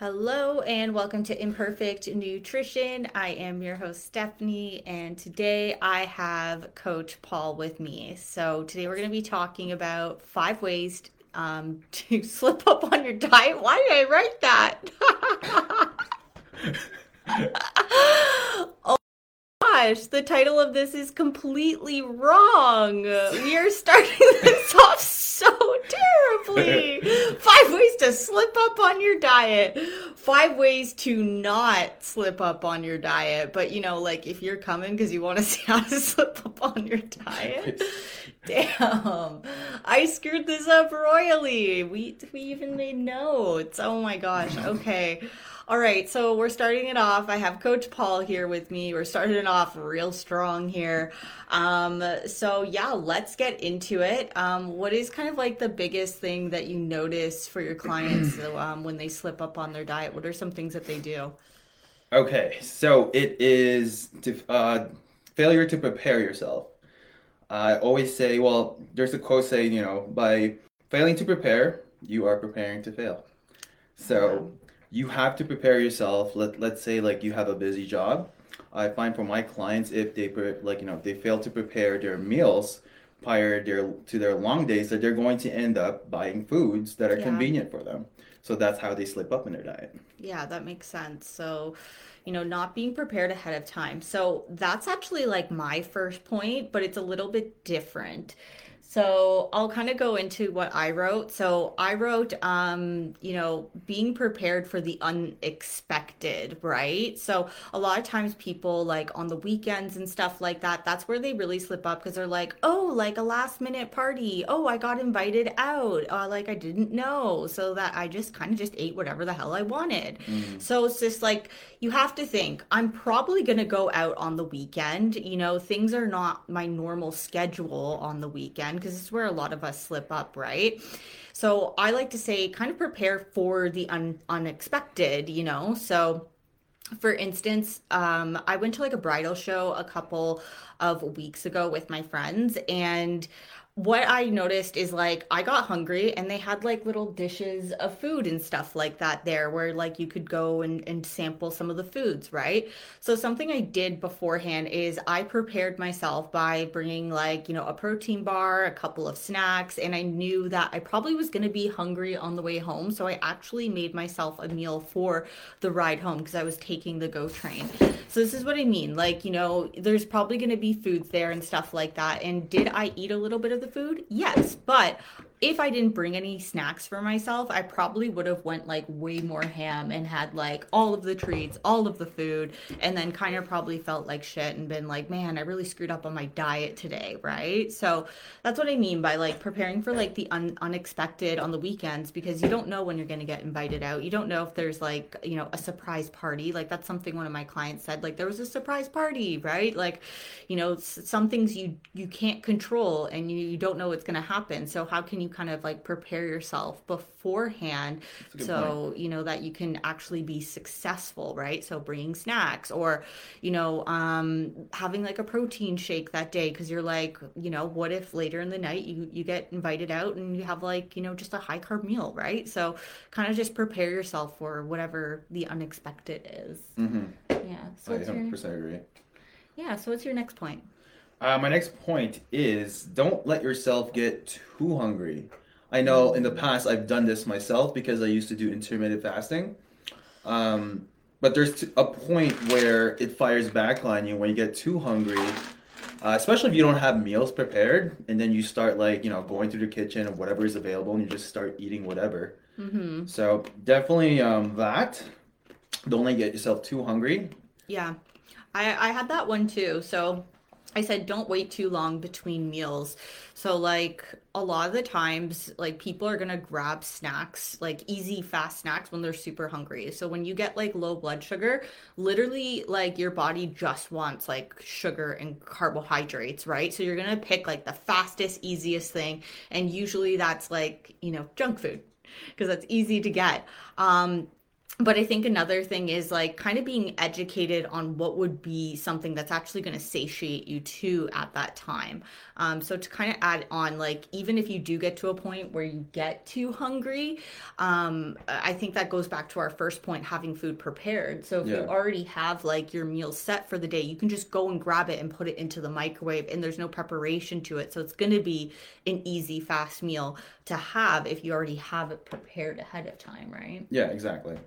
Hello and welcome to Imperfect Nutrition. I am your host Stephanie and today I have Coach Paul with me. So today we're going to be talking about five ways um, to slip up on your diet. Why did I write that? oh gosh, the title of this is completely wrong. We are starting this off so terribly. Five ways to slip up on your diet. Five ways to not slip up on your diet. But you know, like if you're coming because you want to see how to slip up on your diet. Damn, I screwed this up royally. We we even made notes. Oh my gosh. Okay. All right, so we're starting it off. I have Coach Paul here with me. We're starting it off real strong here. Um, so yeah, let's get into it. Um, what is kind of like the biggest thing that you notice for your clients um, when they slip up on their diet? What are some things that they do? Okay, so it is to, uh, failure to prepare yourself. I always say, well, there's a quote saying, you know, by failing to prepare, you are preparing to fail. So you have to prepare yourself. Let let's say like you have a busy job. I find for my clients if they like you know if they fail to prepare their meals prior their to their long days that they're going to end up buying foods that are yeah. convenient for them. So that's how they slip up in their diet. Yeah, that makes sense. So you know, not being prepared ahead of time. So that's actually like my first point, but it's a little bit different. So I'll kind of go into what I wrote. So I wrote, um, you know, being prepared for the unexpected, right? So a lot of times people like on the weekends and stuff like that, that's where they really slip up because they're like, oh, like a last minute party. Oh, I got invited out. Uh, like I didn't know. So that I just kind of just ate whatever the hell I wanted. Mm. So it's just like, you have to think, I'm probably going to go out on the weekend. You know, things are not my normal schedule on the weekend because it's where a lot of us slip up, right? So I like to say, kind of prepare for the un- unexpected, you know? So, for instance, um, I went to like a bridal show a couple of weeks ago with my friends, and what I noticed is like I got hungry and they had like little dishes of food and stuff like that there where like you could go and, and sample some of the foods, right? So something I did beforehand is I prepared myself by bringing like, you know, a protein bar, a couple of snacks, and I knew that I probably was going to be hungry on the way home. So I actually made myself a meal for the ride home because I was taking the GO train. So this is what I mean. Like, you know, there's probably going to be foods there and stuff like that. And did I eat a little bit of the food? Yes, but if I didn't bring any snacks for myself, I probably would have went like way more ham and had like all of the treats, all of the food, and then kind of probably felt like shit and been like, man, I really screwed up on my diet today, right? So that's what I mean by like preparing for like the un- unexpected on the weekends because you don't know when you're going to get invited out. You don't know if there's like, you know, a surprise party. Like that's something one of my clients said like there was a surprise party, right? Like, you know, some things you you can't control and you, you don't know what's going to happen. So how can you you kind of like prepare yourself beforehand so point. you know that you can actually be successful right? So bringing snacks or you know um having like a protein shake that day because you're like you know what if later in the night you you get invited out and you have like you know just a high carb meal right? So kind of just prepare yourself for whatever the unexpected is. Mm-hmm. yeah. So I 100% your, agree. Yeah. So what's your next point uh, my next point is don't let yourself get too hungry. I know in the past I've done this myself because I used to do intermittent fasting. Um, but there's a point where it fires back on you when you get too hungry, uh, especially if you don't have meals prepared, and then you start like you know going through the kitchen of whatever is available, and you just start eating whatever. Mm-hmm. So definitely um, that. Don't let get yourself too hungry. Yeah, I I had that one too. So I said don't wait too long between meals. So like a lot of the times like people are to grab snacks, like easy fast snacks when they're super hungry. So when you get like low blood sugar, literally like your body just wants like sugar and carbohydrates, right? So you're to pick like the fastest easiest thing and usually that's like, you know, junk food because that's easy to get. Um, but I think another thing is like kind of being educated on what would be something that's actually going to satiate you too at that time. Um, so to kind of add on, like even if you do get to a point where you get too hungry, um, I think that goes back to our first point, having food prepared. So if yeah. you already have like your meal set for the day, you can just go and grab it and put it into the microwave, and there's no preparation to it. So it's going to be an easy, fast meal to have if you already have it prepared ahead of time, right? Yeah, exactly.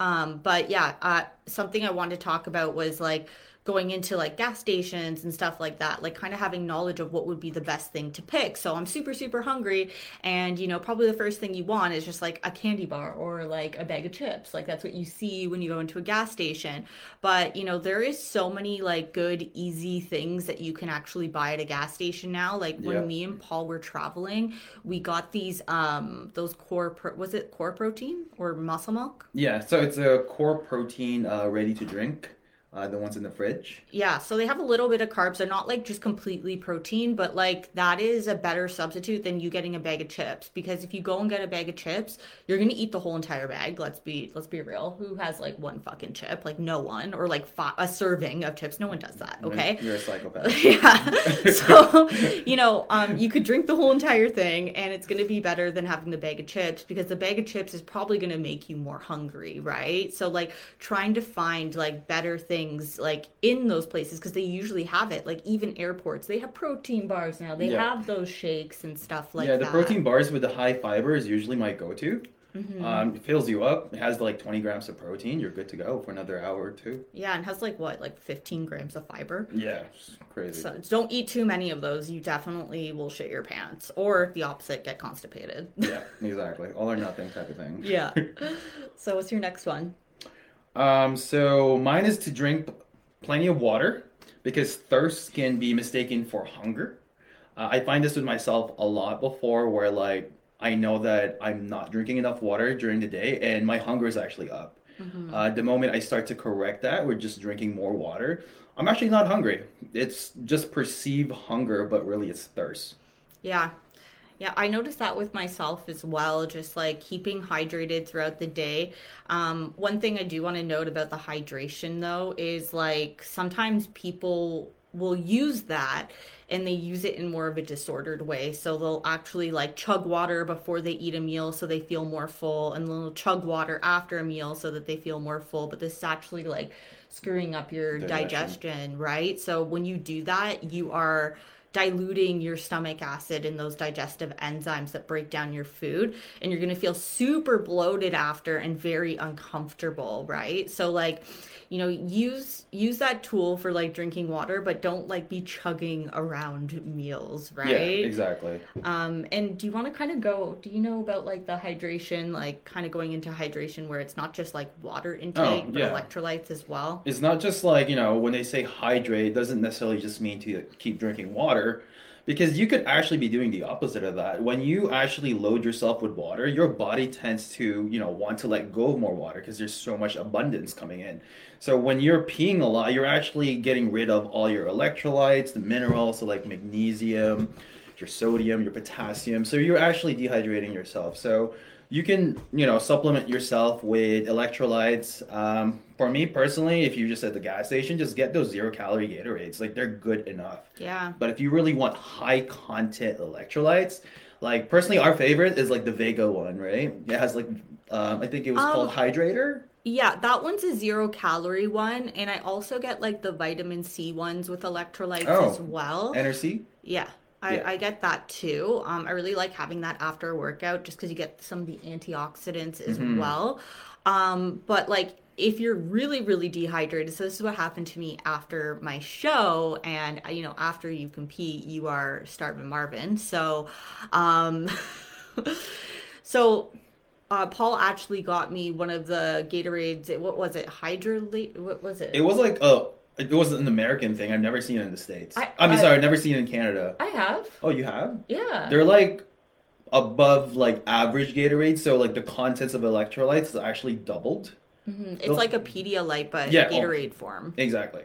Um, but yeah, uh, something I wanted to talk about was like going into like gas stations and stuff like that, like kind of having knowledge of what would be the best thing to pick. So I'm super, super hungry. And, you know, probably the first thing you want is just like a candy bar or like a bag of chips. Like that's what you see when you go into a gas station. But, you know, there is so many like good, easy things that you can actually buy at a gas station now. Like when yeah. me and Paul were traveling, we got these, um, those core, pro- was it core protein or muscle milk? Yeah. So it's a core protein, uh, ready to drink uh, the ones in the fridge. Yeah, so they have a little bit of carbs. They're not like just completely protein, but like that is a better substitute than you getting a bag of chips. Because if you go and get a bag of chips, you're gonna eat the whole entire bag. Let's be let's be real. Who has like one fucking chip? Like no one, or like five, a serving of chips. No one does that. Okay, you're a psychopath. yeah. so you know, um, you could drink the whole entire thing, and it's gonna be better than having the bag of chips because the bag of chips is probably gonna make you more hungry, right? So like trying to find like better things things like in those places because they usually have it. Like even airports, they have protein bars now. They yeah. have those shakes and stuff like that. Yeah, the that. protein bars with the high fiber is usually my go-to. Mm-hmm. Um, it fills you up. It has like 20 grams of protein. You're good to go for another hour or two. Yeah, and has like what, like 15 grams of fiber. Yeah, crazy. So don't eat too many of those. You definitely will shit your pants, or the opposite, get constipated. yeah, exactly. All or nothing type of thing. yeah. So what's your next one? Um, so mine is to drink plenty of water because thirst can be mistaken for hunger. Uh, I find this with myself a lot before where like I know that I'm not drinking enough water during the day and my hunger is actually up. Mm-hmm. Uh, the moment I start to correct that with just drinking more water, I'm actually not hungry. It's just perceived hunger, but really it's thirst. Yeah, yeah, I noticed that with myself as well, just like keeping hydrated throughout the day. Um, one thing I do want to note about the hydration though is like sometimes people will use that and they use it in more of a disordered way. So they'll actually like chug water before they eat a meal so they feel more full, and then they'll chug water after a meal so that they feel more full. But this is actually like screwing up your digestion, digestion right? So when you do that, you are diluting your stomach acid and those digestive enzymes that break down your food and you're going to feel super bloated after and very uncomfortable right? So like you know use use that tool for like drinking water but don't like be chugging around meals right? yeah exactly. Um and do you want to kind of go do you know about like the hydration like kind of going into hydration where it's not just like water intake oh, but electrolytes as well? It's not just like you know when they say hydrate it doesn't necessarily just mean to keep drinking water because you could actually be doing the opposite of that. When you actually load yourself with water your body tends to you know want to let go of more water because there's so much abundance coming in. So when you're peeing a lot you're actually getting rid of all your electrolytes the minerals so like magnesium your sodium your potassium. So you're actually dehydrating yourself. So you can you know supplement yourself with electrolytes. Um, for me personally if you just at the gas station just get those zero calorie gatorades. Like they're good enough. Yeah. But if you really want high content electrolytes like personally our favorite is like the vega one right? It has like um, i think it was um, called hydrator. yeah, that one's a zero calorie one, and I also get like the vitamin C ones with electrolytes oh, as well. NRC? Yeah. I, yeah. I get that too. Um, I really like having that after a workout just because you get some of the antioxidants as mm-hmm. well. Um, but like if you're really really dehydrated so this is what happened to me after my show and you know after you compete you are starving marvin so um so uh, Paul actually got me one of the Gatorades. What was it? Hydrate? What was it? It was like a it wasn't an American thing. I've never seen it in the States. I- I, mean, I- sorry, I've never seen it in Canada. I have. Oh, you have? Yeah. They're like above like average Gatorade, so like the contents of electrolytes is actually doubled. Mhm. It's like a Pedialyte, but Yeah, oh. Gatorade form. Exactly.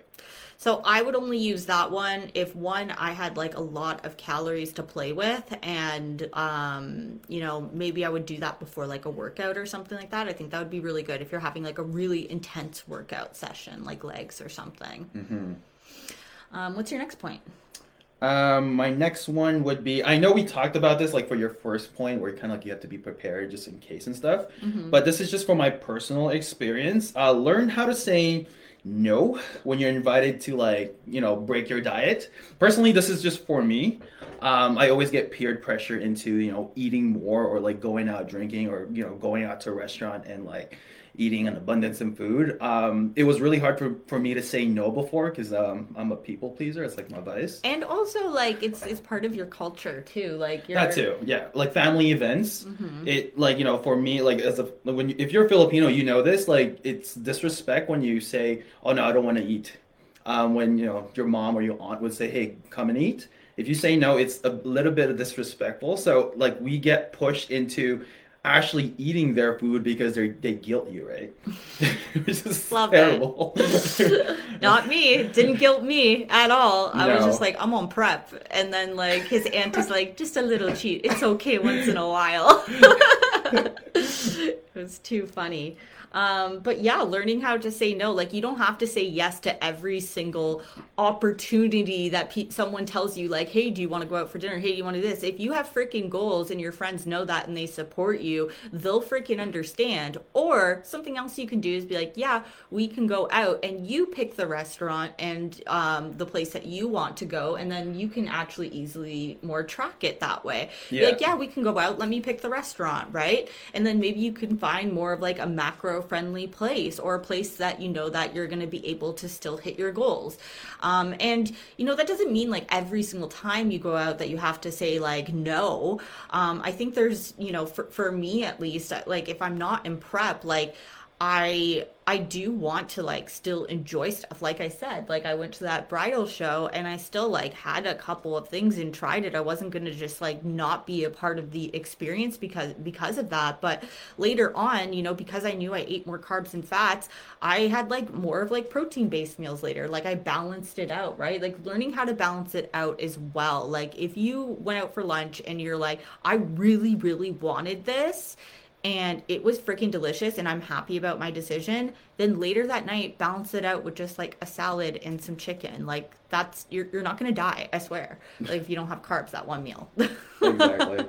So I would only use that one if one I had like a lot of calories to play with and um you know maybe I would do that before like a workout or something like that. I think that would be really good if you're having like a really intense workout session like legs or something. Mm-hmm. Um what's your next point? Um, my next one would be I know we talked about this like for your first point where kind of like you have to be prepared just in case and stuff. Mm-hmm. But this is just from my personal experience. Uh, learn how to say no when you're invited to like you know break your diet. Personally, this is just for me. Um, I always get peer pressure into you know eating more or like going out drinking or you know going out to a restaurant and like eating an abundance in food. Um, it was really hard for, for me to say no before because um, I'm a people pleaser. It's like my vice. And also like it's it's part of your culture too. Like That too, yeah. Like family events, Mhm. it like you know for me like as a when you, if you're Filipino, you know this. Like it's disrespect when you say, "Oh no, I don't want to eat." Um, when you know your mom or your aunt would say, "Hey, come and eat." If you say no, it's a little bit of disrespectful. So like we get pushed into actually eating their food because they they guilt you, right? Which is Love terrible. Not me. Didn't guilt me at all. I was just like, I'm on prep. And then like his aunt is like, just a little cheat. It's okay once in a while. it was too funny. Um, but yeah, learning how to say no. Like you don't have to say yes to every single opportunity that pe- someone tells you. Like, hey, do you want to go out for dinner? Hey, do you want to do this? If you have freaking goals and your friends know that and they support you, they'll freaking understand. Or something else you can do is be like, yeah, we can go out and you pick the restaurant and um, the place that you want to go, and then you can actually easily more track it that way. Be Yeah. like, yeah, we can go out. Let me pick the restaurant, right? And then maybe you can find more of like a macro friendly place or a place that you know that you're going to be able to still hit your goals. Um, and you know that doesn't mean like every single time you go out that you have to say like no. Um, I think there's you know for for me at least like if I'm not in prep like. I I do want to like still enjoy stuff. Like I said, like I went to that bridal show and I still like had a couple of things and tried it. I wasn't going to just like not be a part of the experience because because of that. But later on, you know, because I knew I ate more carbs and fats, I had like more of like protein based meals later. Like I balanced it out, right? Like learning how to balance it out as well. Like if you went out for lunch and you're like, I really really wanted this and it was freaking delicious and I'm happy about my decision, then later that night balance it out with just like a salad and some chicken. Like that's you're you're not to die, I swear. Like if you don't have carbs that one meal. exactly.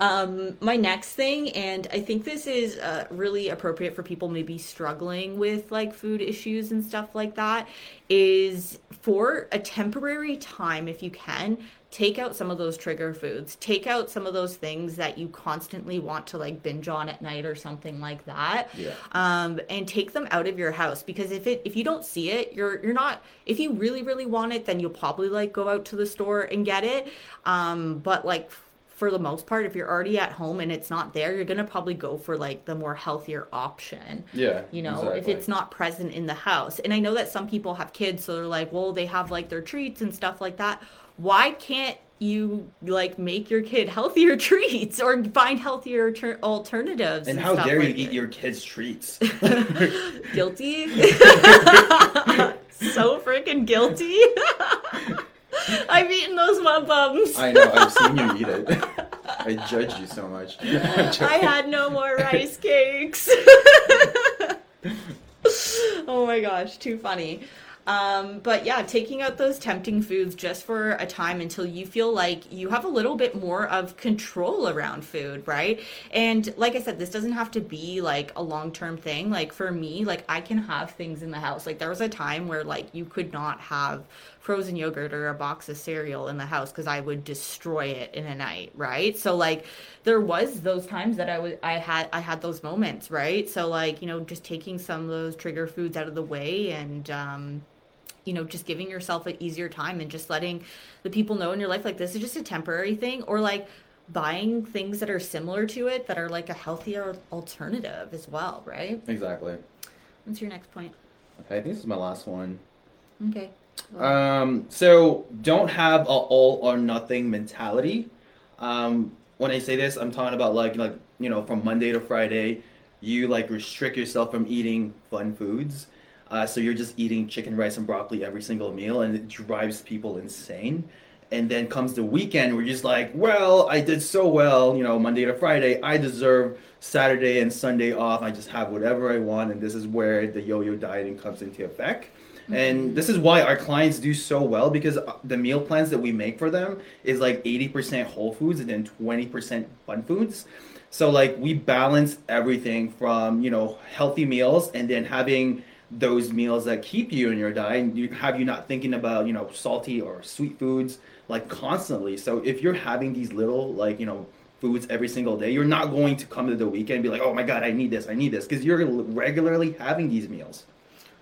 Um, my next thing, and I think this is uh, really appropriate for people maybe struggling with like food issues and stuff like that, is for a temporary time, if you can, take out some of those trigger foods. Take out some of those things that you constantly want to like binge on at night or something like that. Yeah. Um, and take them out of your house because if it if you don't see it, you're you're not. If you really really want it, then you'll probably like go out to the store and get it. Um, but like for the most part, if you're already at home and it's not there, you're gonna probably go for like the more healthier option. Yeah. You know, if it's not present in the house. And I know that some people have kids, so they're like, well, they have like their treats and stuff like that. Why can't you like make your kid healthier treats or find healthier ter- alternatives? And how stuff dare you like eat your kids' treats? guilty? so freaking guilty. I've eaten those mud bums. I know, I've seen you eat it. I judge you so much. I had no more rice cakes. oh my gosh, too funny. Um, but yeah, taking out those tempting foods just for a time until you feel like you have a little bit more of control around food, right? And like I said, this doesn't have to be like a long term thing. Like for me, like I can have things in the house. Like there was a time where like you could not have frozen yogurt or a box of cereal in the house because I would destroy it in a night, right? So like there was those times that I was I had I had those moments, right? So like, you know, just taking some of those trigger foods out of the way and um you know, just giving yourself an easier time and just letting the people know in your life like this is just a temporary thing or like buying things that are similar to it that are like a healthier alternative as well, right? Exactly. What's your next point? Okay, I think this is my last one. Okay. Um, so don't have a all or nothing mentality. Um, when I say this, I'm talking about like like you know from Monday to Friday, you like restrict yourself from eating fun foods. Uh, so you're just eating chicken, rice, and broccoli every single meal, and it drives people insane. And then comes the weekend, we're just like, well, I did so well, you know, Monday to Friday. I deserve Saturday and Sunday off. I just have whatever I want, and this is where the yo-yo dieting comes into effect. And this is why our clients do so well because uh, the meal plans that we make for them is like 80% whole foods and then 20% fun foods. So like we balance everything from, you know, healthy meals and then having those meals that keep you in your diet and you have you not thinking about, you know, salty or sweet foods like constantly. So if you're having these little like, you know, foods every single day, you're not going to come to the weekend and be like, "Oh my god, I need this. I need this" because you're regularly having these meals.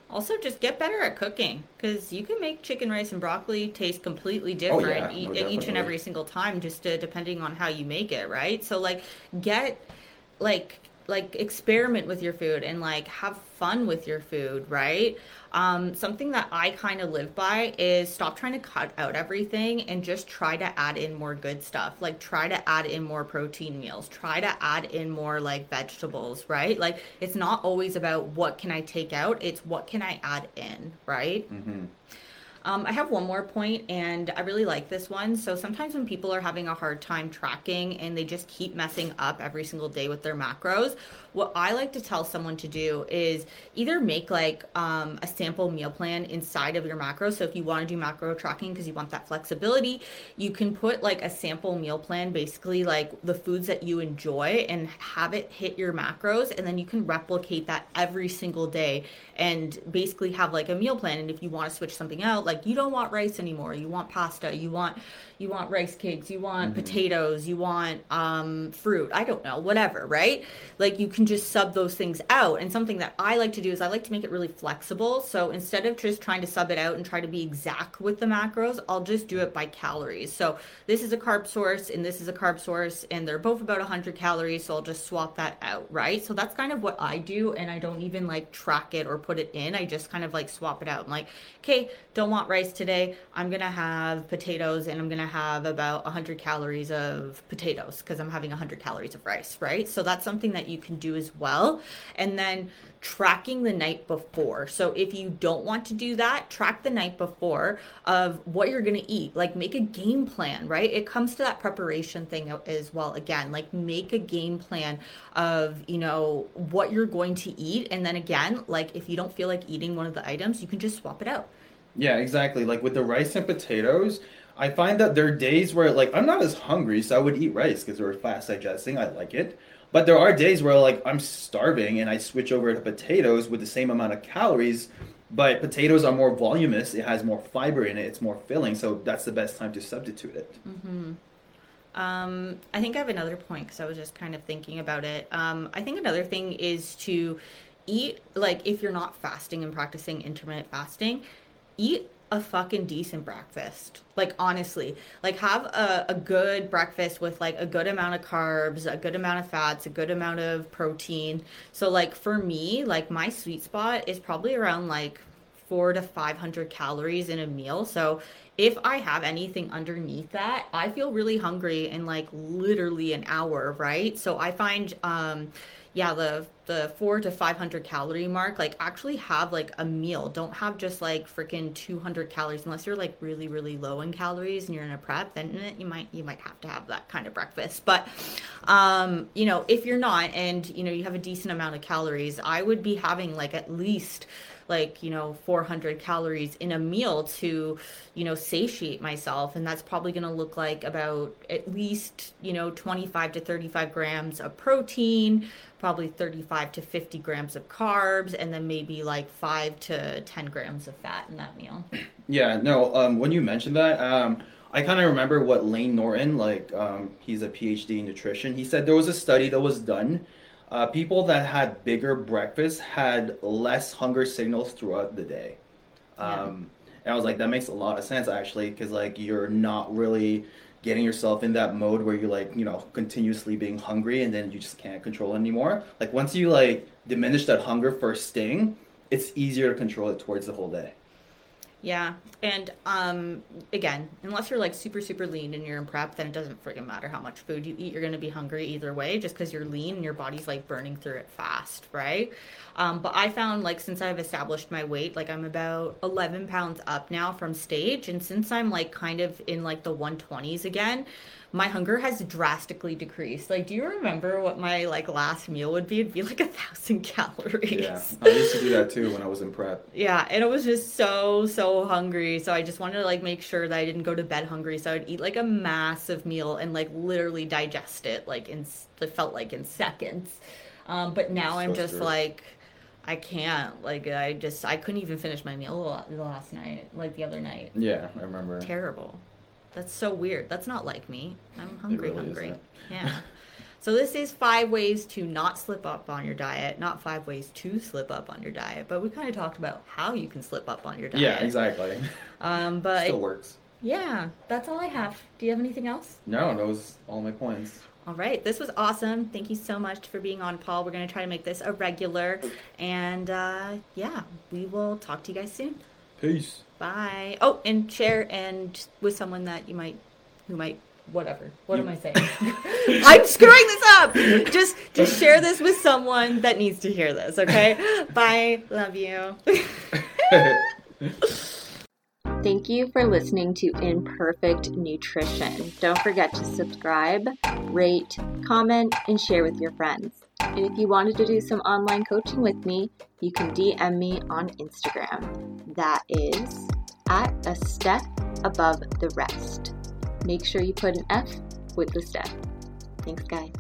Also, just get better at cooking because you can make chicken, rice, and broccoli taste completely Oh different yeah, e- no, each and every single time, just uh depending on how you make it, right? So, like, get like like experiment with your food and like have fun with your food, right? Um, something that I kind of live by is stop trying to cut out everything and just try to add in more good stuff. Like try to add in more protein meals, try to add in more like vegetables, right? Like it's not always about what can I take out, it's what can I add in, right? hmm Um, I have one more point, and I really like this one. So sometimes when people are having a hard time tracking and they just keep messing up every single day with their macros, what I like to tell someone to do is either make like um, a sample meal plan inside of your macros. So if you want to do macro tracking because you want that flexibility, you can put like a sample meal plan, basically like the foods that you enjoy, and have it hit your macros, and then you can replicate that every single day and basically have like a meal plan. And if you want to switch something out, like you don't want rice anymore, you want pasta, you want you want rice cakes, you want potatoes, you want um, fruit, I don't know, whatever, right? Like you can just sub those things out. And something that I like to do is I like to make it really flexible. So instead of just trying to sub it out and try to be exact with the macros, I'll just do it by calories. So this is a carb source and this is a carb source, and they're both about 100 calories. So I'll just swap that out, right? So that's kind of what I do. And I don't even like track it or put it in. I just kind of like swap it out. I'm like, okay, don't want rice today. I'm going to have potatoes and I'm going to have about 100 calories of potatoes because I'm having 100 calories of rice, right? So that's something that you can do as well. And then tracking the night before. So if you don't want to do that, track the night before of what you're going to eat. Like make a game plan, right? It comes to that preparation thing as well. Again, like make a game plan of, you know, what you're going to eat. And then again, like if you don't feel like eating one of the items, you can just swap it out. Yeah, exactly. Like with the rice and potatoes, I find that there are days where like I'm not as hungry, so I would eat rice because they're fast digesting. I like it. But there are days where like I'm starving and I switch over to potatoes with the same amount of calories, but potatoes are more voluminous, it has more fiber in it, it's more filling, so that's the best time to substitute it. Hmm. Um, I think I have another point because I was just kind of thinking about it. Um, I think another thing is to eat, like, if you're not fasting and practicing intermittent fasting, eat a fucking decent breakfast. Like, honestly, like, have a, a good breakfast with, like, a good amount of carbs, a good amount of fats, a good amount of protein. So, like, for me, like, my sweet spot is probably around, like, four to 500 calories in a meal. So if I have anything underneath that, I feel really hungry in like literally an hour, right? So I find, um, yeah, the the four to 500 calorie mark, like actually have like a meal. Don't have just like freaking 200 calories unless you're like really, really low in calories and you're in a prep, then eh, you might, you might have to have that kind of breakfast. But, um, you know, if you're not and, you know, you have a decent amount of calories, I would be having like at least like you know 400 calories in a meal to you know satiate myself and that's probably going to look like about at least you know 25 to 35 grams of protein probably 35 to 50 grams of carbs and then maybe like 5 to 10 grams of fat in that meal Yeah, no, um, when you mentioned that, um, I kind of remember what Layne Norton, like, um, he's a PhD in nutrition. He said there was a study that was done. Uh, people that had bigger breakfasts had less hunger signals throughout the day. Yeah. Um, and I was like, that makes a lot of sense actually, because like you're not really getting yourself in that mode where you're like, you know, continuously being hungry and then you just can't control it anymore. Like once you like diminish that hunger first thing, it's easier to control it towards the whole day. Yeah. And um again, unless you're like super super lean and you're in prep, then it doesn't freaking matter how much food you eat. You're going to be hungry either way just cuz you're lean and your body's like burning through it fast, right? Um but I found like since I've established my weight, like I'm about 11 pounds up now from stage and since I'm like kind of in like the 120s again, my hunger has drastically decreased. Like, do you remember what my like last meal would be? It'd be like a thousand calories. Yeah, I used to do that too when I was in prep. Yeah, and it was just so so hungry. So I just wanted to like make sure that I didn't go to bed hungry. So I'd eat like a massive meal and like literally digest it like in it felt like in seconds. Um, but now so I'm just true. like. I can't. Like I just I couldn't even finish my meal the last night, like the other night. Yeah, I remember. Terrible. That's so weird. That's not like me. I'm hungry, really hungry. Yeah. so this is five ways to not slip up on your diet, not five ways to slip up on your diet. But we kind of talked about how you can slip up on your diet. Yeah, exactly. Um, but still works. Yeah, that's all I have. Do you have anything else? No, those was all my points. All right, this was awesome. Thank you so much for being on, Paul. We're going to try to make this a regular. And uh, yeah, we will talk to you guys soon. Peace. Bye. Oh, and share and with someone that you might, who might, whatever. What am I saying? I'm screwing this up. Just, just share this with someone that needs to hear this. Okay. Bye. Love you. Thank you for listening to Imperfect Nutrition. Don't forget to subscribe, rate, comment, and share with your friends. And if you wanted to do some online coaching with me, you can DM me on Instagram. That is at a step above the rest. Make sure you put an F with the step. Thanks, guys.